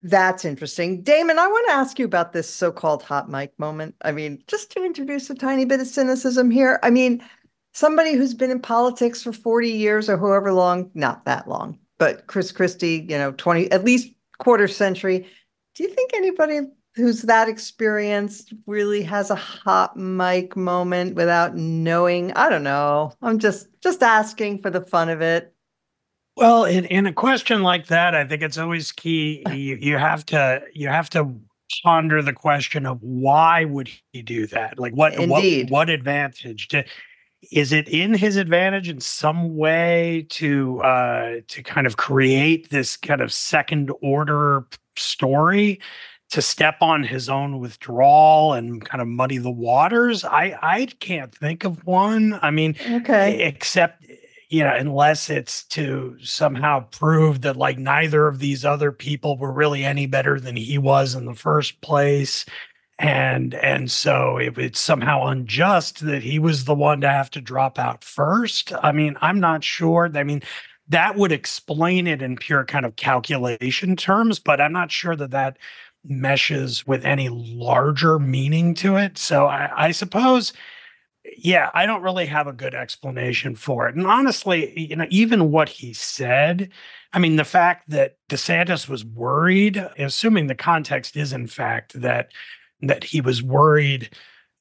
That's interesting. Damon, I want to ask you about this so called hot mic moment. I mean, just to introduce a tiny bit of cynicism here. I mean, somebody who's been in politics for 40 years or however long, not that long, but Chris Christie, you know, 20, at least quarter century. Do you think anybody who's that experienced really has a hot mic moment without knowing? I don't know. I'm just just asking for the fun of it. Well, in, in a question like that, I think it's always key. You, you have to you have to ponder the question of why would he do that? Like what Indeed. what what advantage? To, is it in his advantage in some way to uh, to kind of create this kind of second order story to step on his own withdrawal and kind of muddy the waters? I I can't think of one. I mean, okay, except you know, unless it's to somehow prove that like neither of these other people were really any better than he was in the first place. And and so if it's somehow unjust that he was the one to have to drop out first i mean i'm not sure. I mean that would explain it in pure kind of calculation terms but i'm not sure that that meshes with any larger meaning to it. So i, I suppose yeah i don't really have a good explanation for it and honestly you know even what he said I mean, the fact that DeSantis was worried, assuming the context is in fact that that he was worried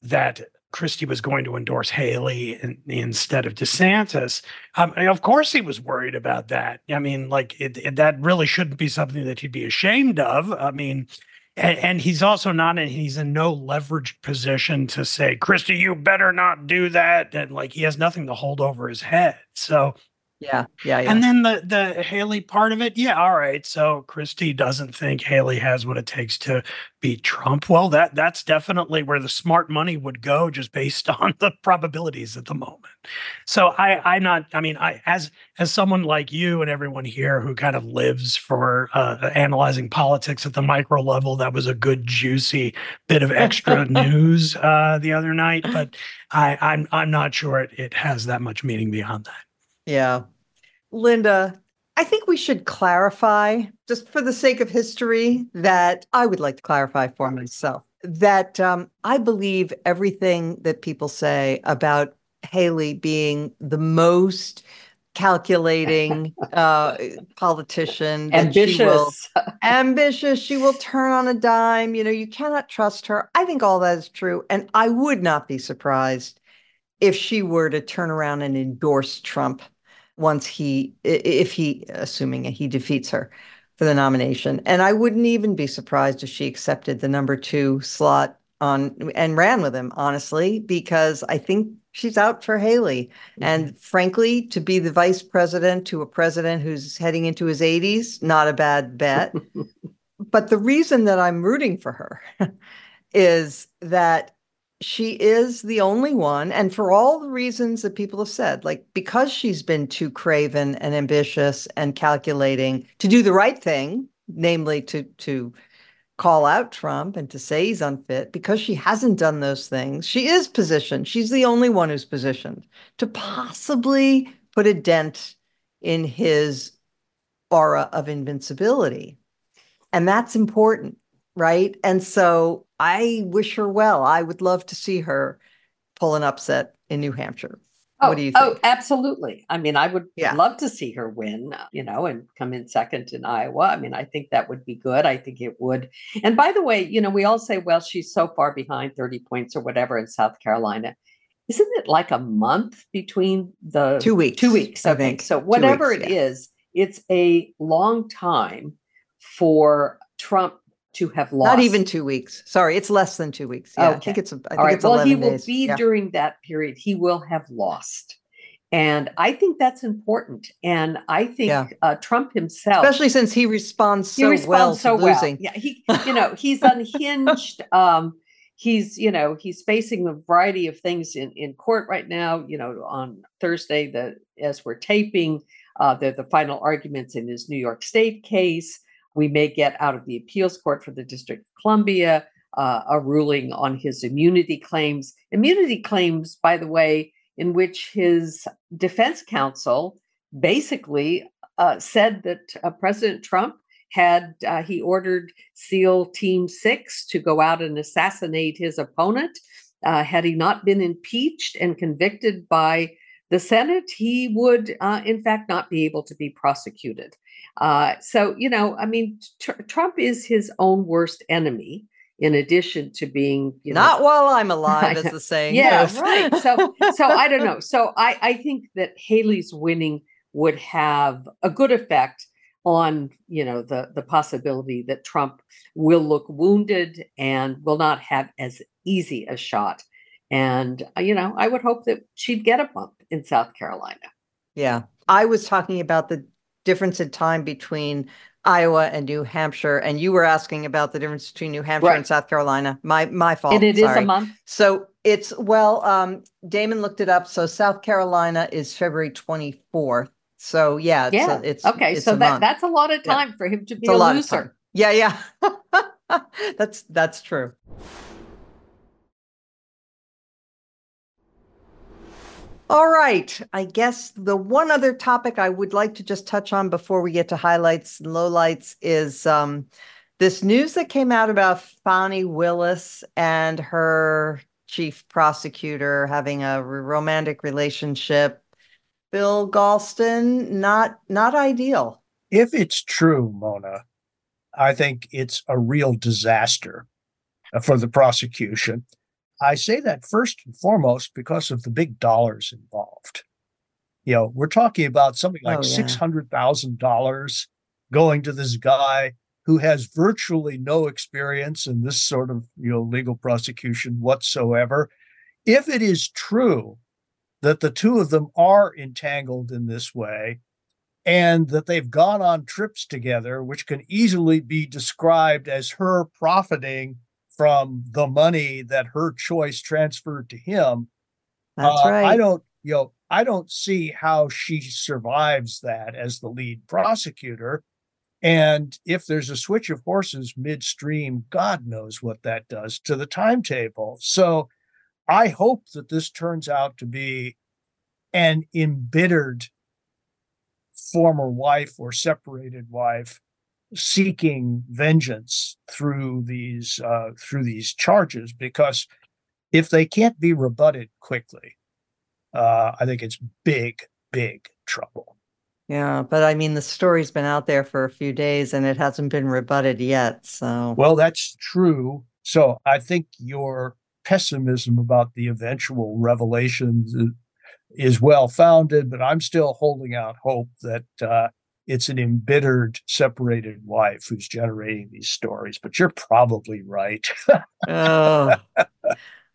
that Christie was going to endorse Haley in, instead of DeSantis. Um, of course, he was worried about that. I mean, like it, it, that really shouldn't be something that he'd be ashamed of. I mean, and, and, he's also not in he's in no leveraged position to say, Christie, you better not do that. And like he has nothing to hold over his head. So yeah, yeah, yeah. And then the the Haley part of it, yeah, all right. So Christie doesn't think Haley has what it takes to beat Trump. Well, that that's definitely where the smart money would go, just based on the probabilities at the moment. So I I'm not. I mean, I as as someone like you and everyone here who kind of lives for uh, analyzing politics at the micro level, that was a good juicy bit of extra news uh, the other night. But I I'm I'm not sure it, it has that much meaning beyond that. Yeah. Linda, I think we should clarify, just for the sake of history, that I would like to clarify for myself that um, I believe everything that people say about Haley being the most calculating uh, politician, ambitious, she will, ambitious. She will turn on a dime. You know, you cannot trust her. I think all that is true, and I would not be surprised if she were to turn around and endorse Trump once he, if he, assuming he defeats her for the nomination. And I wouldn't even be surprised if she accepted the number two slot on and ran with him, honestly, because I think she's out for Haley. Mm-hmm. And frankly, to be the vice president to a president who's heading into his 80s, not a bad bet. but the reason that I'm rooting for her is that she is the only one and for all the reasons that people have said like because she's been too craven and ambitious and calculating to do the right thing namely to to call out Trump and to say he's unfit because she hasn't done those things she is positioned. She's the only one who's positioned to possibly put a dent in his aura of invincibility. And that's important right and so I wish her well. I would love to see her pull an upset in New Hampshire. Oh, what do you oh, think? Oh, absolutely. I mean, I would yeah. love to see her win, uh, you know, and come in second in Iowa. I mean, I think that would be good. I think it would. And by the way, you know, we all say, well, she's so far behind 30 points or whatever in South Carolina. Isn't it like a month between the two weeks? Two weeks, I think. So whatever weeks, it yeah. is, it's a long time for Trump to have lost. Not even two weeks. Sorry, it's less than two weeks. Yeah, okay. I think it's. I think All right. It's well, he will days. be yeah. during that period. He will have lost, and I think that's important. And I think yeah. uh, Trump himself, especially since he responds so he responds well so to losing. Well. Yeah, he. You know, he's unhinged. um, he's you know he's facing a variety of things in in court right now. You know, on Thursday, the as we're taping, uh, the the final arguments in his New York State case. We may get out of the appeals court for the District of Columbia uh, a ruling on his immunity claims. Immunity claims, by the way, in which his defense counsel basically uh, said that uh, President Trump had uh, he ordered SEAL Team Six to go out and assassinate his opponent. Uh, had he not been impeached and convicted by the Senate, he would, uh, in fact, not be able to be prosecuted. Uh, so, you know, I mean, tr- Trump is his own worst enemy. In addition to being, you not while I'm alive, as the saying yeah, goes. right. So, so I don't know. So, I I think that Haley's winning would have a good effect on you know the the possibility that Trump will look wounded and will not have as easy a shot. And uh, you know, I would hope that she'd get a bump in South Carolina. Yeah, I was talking about the difference in time between Iowa and New Hampshire, and you were asking about the difference between New Hampshire right. and South Carolina. My my fault. And it Sorry. is a month. So it's well, um, Damon looked it up. So South Carolina is February twenty fourth, so yeah, it's yeah. A, it's okay. It's so that that's a lot of time yeah. for him to be it's a, a loser. Yeah, yeah. that's that's true. All right. I guess the one other topic I would like to just touch on before we get to highlights and lowlights is um, this news that came out about Fani Willis and her chief prosecutor having a romantic relationship Bill Galston, not not ideal. If it's true, Mona, I think it's a real disaster for the prosecution. I say that first and foremost because of the big dollars involved. You know, we're talking about something like oh, yeah. six hundred thousand dollars going to this guy who has virtually no experience in this sort of you know legal prosecution whatsoever. If it is true that the two of them are entangled in this way and that they've gone on trips together, which can easily be described as her profiting from the money that her choice transferred to him. That's uh, right. I don't, you know, I don't see how she survives that as the lead prosecutor. And if there's a switch of horses midstream, God knows what that does to the timetable. So I hope that this turns out to be an embittered former wife or separated wife seeking vengeance through these uh, through these charges because if they can't be rebutted quickly, uh, I think it's big, big trouble. Yeah, but I mean, the story's been out there for a few days and it hasn't been rebutted yet. So, well, that's true. So, I think your pessimism about the eventual revelations is well founded, but I'm still holding out hope that uh, it's an embittered, separated wife who's generating these stories. But you're probably right. oh.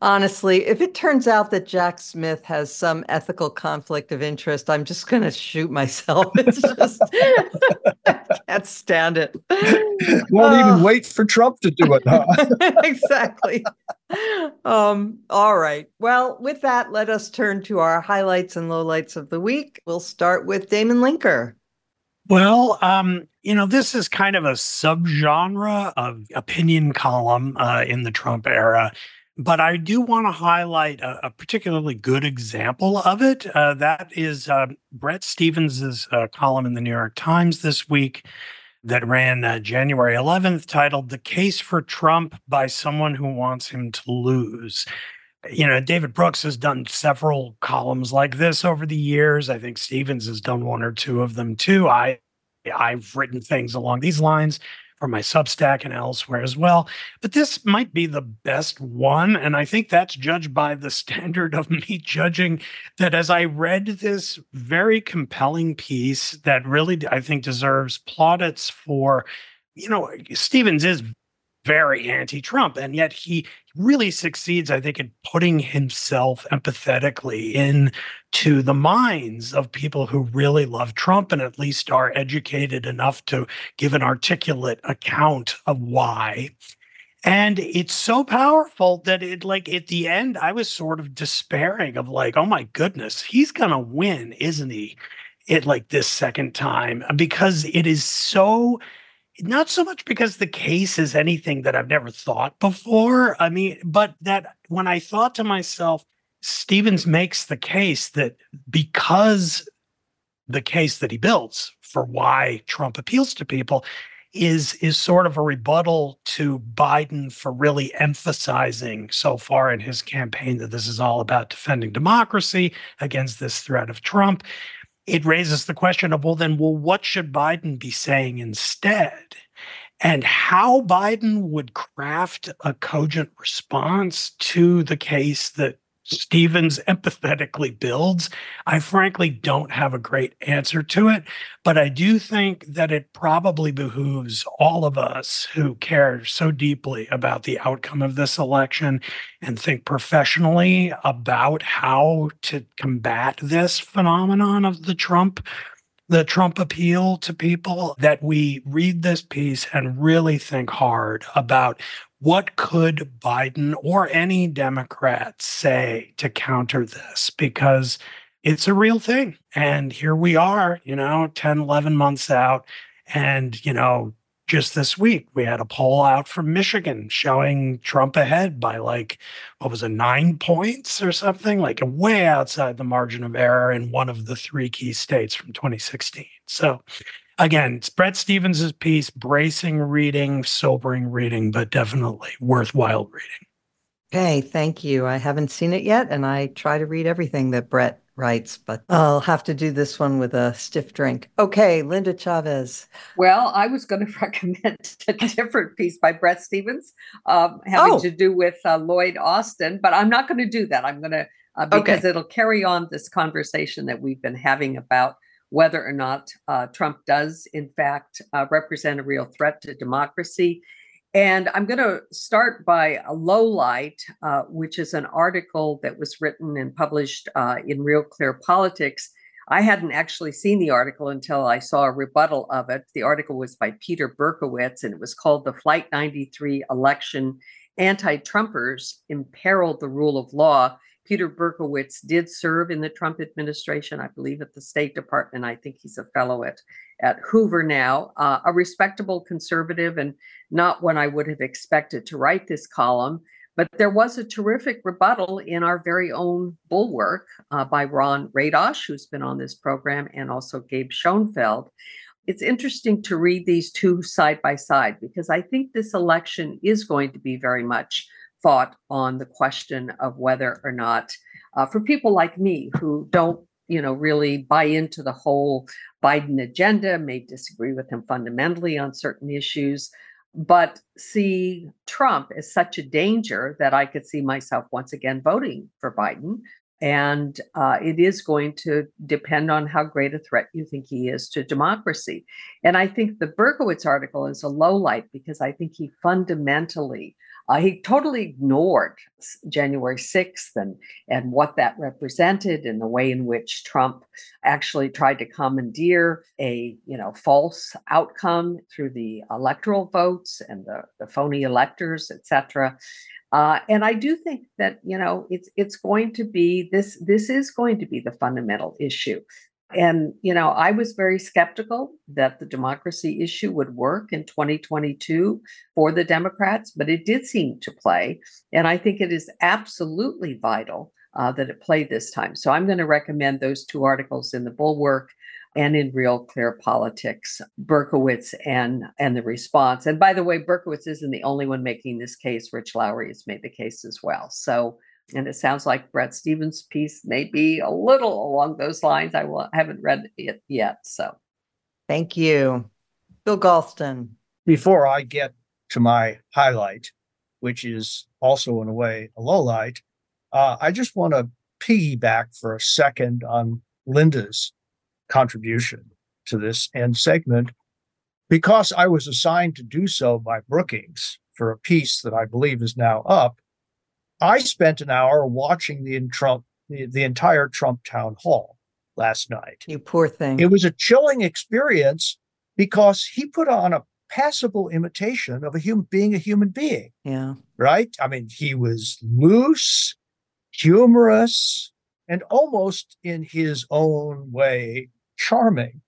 Honestly, if it turns out that Jack Smith has some ethical conflict of interest, I'm just going to shoot myself. It's just, I can't stand it. Won't uh, even wait for Trump to do it. Huh? exactly. Um, all right. Well, with that, let us turn to our highlights and lowlights of the week. We'll start with Damon Linker. Well, um, you know, this is kind of a subgenre of opinion column uh, in the Trump era but I do want to highlight a, a, particularly good example of it. Uh, that is uh, Bret Stephens's uh, column in the New York Times this week that ran uh, January 11th, titled "The Case for Trump by Someone Who Wants Him to Lose." You know, David Brooks has done several columns like this over the years. I think Stephens has done one or two of them too. I I've written things along these lines for my Substack and elsewhere as well. But this might be the best one. And I think that's judged by the standard of me judging that as I read this very compelling piece that really, I think, deserves plaudits for, you know, Stephens is very anti-Trump, and yet he really succeeds, I think, in putting himself empathetically into the minds of people who really love Trump and at least are educated enough to give an articulate account of why. And it's so powerful that it like at the end, I was sort of despairing of like, oh my goodness, he's gonna win, isn't he? It like this second time because it is so not so much because the case is anything that I've never thought before. I mean, but that when I thought to myself, Stephens makes the case that because the case that he builds for why Trump appeals to people is is sort of a rebuttal to Biden for really emphasizing so far in his campaign that this is all about defending democracy against this threat of Trump. It raises the question of well then well what should Biden be saying instead? And how Biden would craft a cogent response to the case that Stephens empathetically builds. I frankly don't have a great answer to it, but I do think that it probably behooves all of us who care so deeply about the outcome of this election and think professionally about how to combat this phenomenon of the Trump the Trump appeal to people that we read this piece and really think hard about what could Biden or any Democrat say to counter this? Because it's a real thing. And here we are, you know, 10, 11 months out. And, you know, just this week, we had a poll out from Michigan showing Trump ahead by like, what was it, nine points or something, like way outside the margin of error in one of the three key states from 2016. So again, it's Bret Stephens' piece, bracing reading, sobering reading, but definitely worthwhile reading. Okay, thank you. I haven't seen it yet, and I try to read everything that Bret writes, but I'll have to do this one with a stiff drink. Okay, Linda Chavez. Well, I was going to recommend a different piece by Bret Stephens um, having oh. to do with uh, Lloyd Austin, but I'm not going to do that. I'm going to, uh, because okay. it'll carry on this conversation that we've been having about whether or not uh, Trump does, in fact, uh, represent a real threat to democracy. And I'm going to start by a low light, uh, which is an article that was written and published uh, in Real Clear Politics. I hadn't actually seen the article until I saw a rebuttal of it. The article was by Peter Berkowitz, and it was called The Flight 93 Election Anti Trumpers Imperiled the Rule of Law Peter Berkowitz did serve in the Trump administration, I believe, at the State Department. I think he's a fellow at, at Hoover now, uh, a respectable conservative and not one I would have expected to write this column. But there was a terrific rebuttal in our very own bulwark uh, by Ron Radosh, who's been on this program, and also Gabe Schoenfeld. It's interesting to read these two side by side because I think this election is going to be very much thought on the question of whether or not, uh, for people like me who don't, you know, really buy into the whole Biden agenda, may disagree with him fundamentally on certain issues, but see Trump as such a danger that I could see myself once again voting for Biden. And uh, it is going to depend on how great a threat you think he is to democracy. And I think the Berkowitz article is a low light because I think he fundamentally uh, he totally ignored January 6th and, and what that represented and the way in which Trump actually tried to commandeer a you know false outcome through the electoral votes and the, the phony electors, etc. Uh, and I do think that you know it's it's going to be this this is going to be the fundamental issue and, you know, I was very skeptical that the democracy issue would work in 2022 for the Democrats, but it did seem to play. And I think it is absolutely vital uh, that it played this time. So I'm going to recommend those two articles in the Bulwark and in Real Clear Politics, Berkowitz and and the response. And by the way, Berkowitz isn't the only one making this case. Rich Lowry has made the case as well. So and it sounds like Bret Stephens' piece may be a little along those lines. I will, I haven't read it yet. So thank you. Bill Galston. Before I get to my highlight, which is also in a way a low light, uh, I just want to piggyback for a second on Linda's contribution to this end segment because I was assigned to do so by Brookings for a piece that I believe is now up I spent an hour watching the Trump the, the entire Trump town hall last night. You poor thing. It was a chilling experience because he put on a passable imitation of a human being a human being. Yeah. Right? I mean, he was loose, humorous, and almost in his own way charming.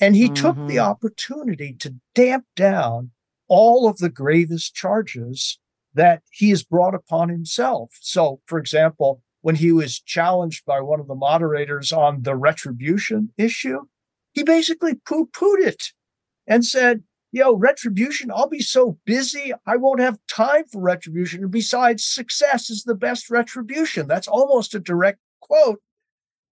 And he mm-hmm. took the mm-hmm. opportunity to damp down all of the gravest charges that he has brought upon himself. So, for example, when he was challenged by one of the moderators on the retribution issue, he basically poo pooed it and said, Yo, retribution, I'll be so busy, I won't have time for retribution. And besides, success is the best retribution. That's almost a direct quote.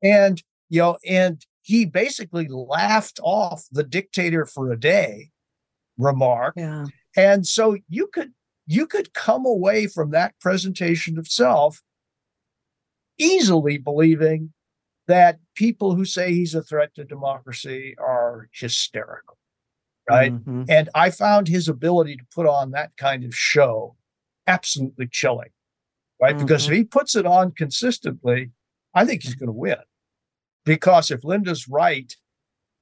And, you know, and he basically laughed off the dictator for a day remark. Yeah. And so you could you could come away from that presentation of self easily believing that people who say he's a threat to democracy are hysterical. Right. Mm-hmm. And I found his ability to put on that kind of show absolutely chilling. Right. Mm-hmm. Because if he puts it on consistently, I think he's going to win. Because if Linda's right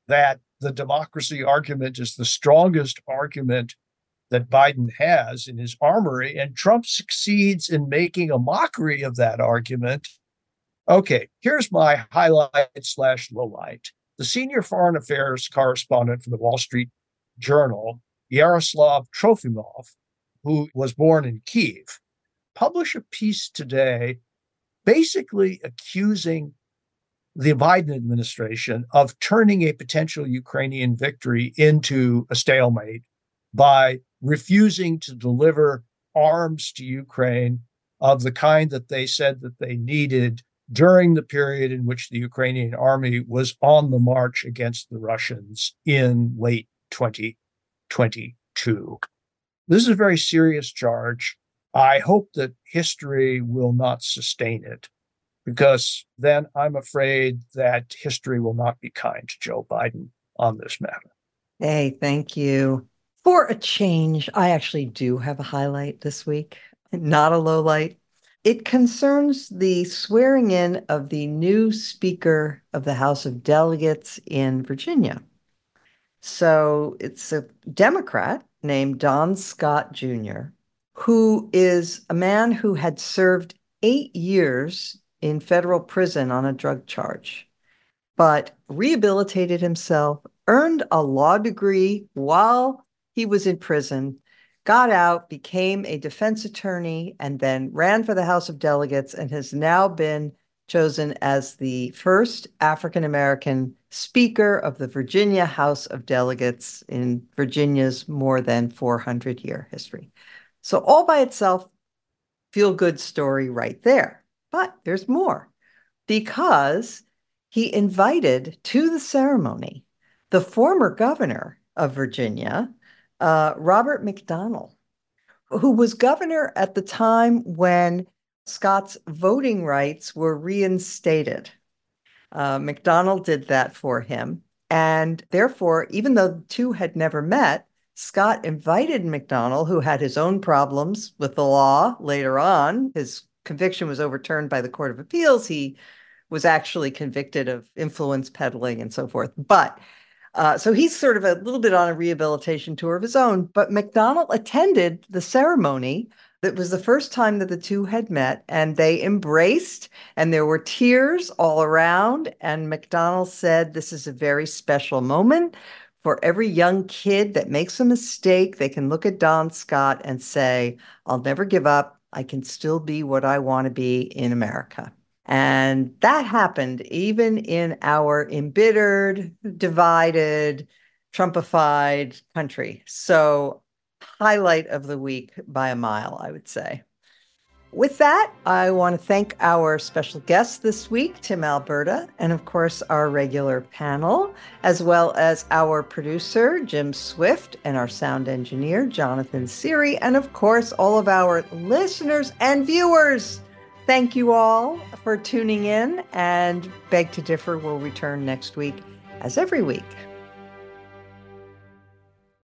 that the democracy argument is the strongest argument that Biden has in his armory, and Trump succeeds in making a mockery of that argument, Okay, here's my highlight slash lowlight. The senior foreign affairs correspondent for the Wall Street Journal, Yaroslav Trofimov, who was born in Kiev, published a piece today basically accusing the Biden administration of turning a potential Ukrainian victory into a stalemate by refusing to deliver arms to Ukraine of the kind that they said that they needed during the period in which the Ukrainian army was on the march against the Russians in late 2022. This is a very serious charge. I hope that history will not sustain it because then I'm afraid that history will not be kind to Joe Biden on this matter. Hey, thank you. For a change, I actually do have a highlight this week, not a low light. It concerns the swearing in of the new Speaker of the House of Delegates in Virginia. So it's a Democrat named Don Scott Jr., who is a man who had served eight years in federal prison on a drug charge, but rehabilitated himself, earned a law degree while he was in prison, got out, became a defense attorney, and then ran for the House of Delegates and has now been chosen as the first African American Speaker of the Virginia House of Delegates in Virginia's more than 400 year history. So, all by itself, feel good story right there. But there's more because he invited to the ceremony the former governor of Virginia, uh, Robert McDonnell, who was governor at the time when Scott's voting rights were reinstated. Uh, McDonnell did that for him. And therefore, even though the two had never met, Scott invited McDonnell, who had his own problems with the law later on. His conviction was overturned by the Court of Appeals. He was actually convicted of influence peddling and so forth. But uh, so he's sort of a little bit on a rehabilitation tour of his own. But McDonald attended the ceremony. That was the first time that the two had met, and they embraced, and there were tears all around. And McDonald said, This is a very special moment for every young kid that makes a mistake. They can look at Don Scott and say, I'll never give up. I can still be what I want to be in America. And that happened even in our embittered, divided, Trumpified country. So, highlight of the week by a mile, I would say. With that, I want to thank our special guest this week, Tim Alberta, and of course, our regular panel, as well as our producer, Jim Swift, and our sound engineer, Jonathan Siri, and of course, all of our listeners and viewers. Thank you all for tuning in, and Beg to Differ will return next week, as every week.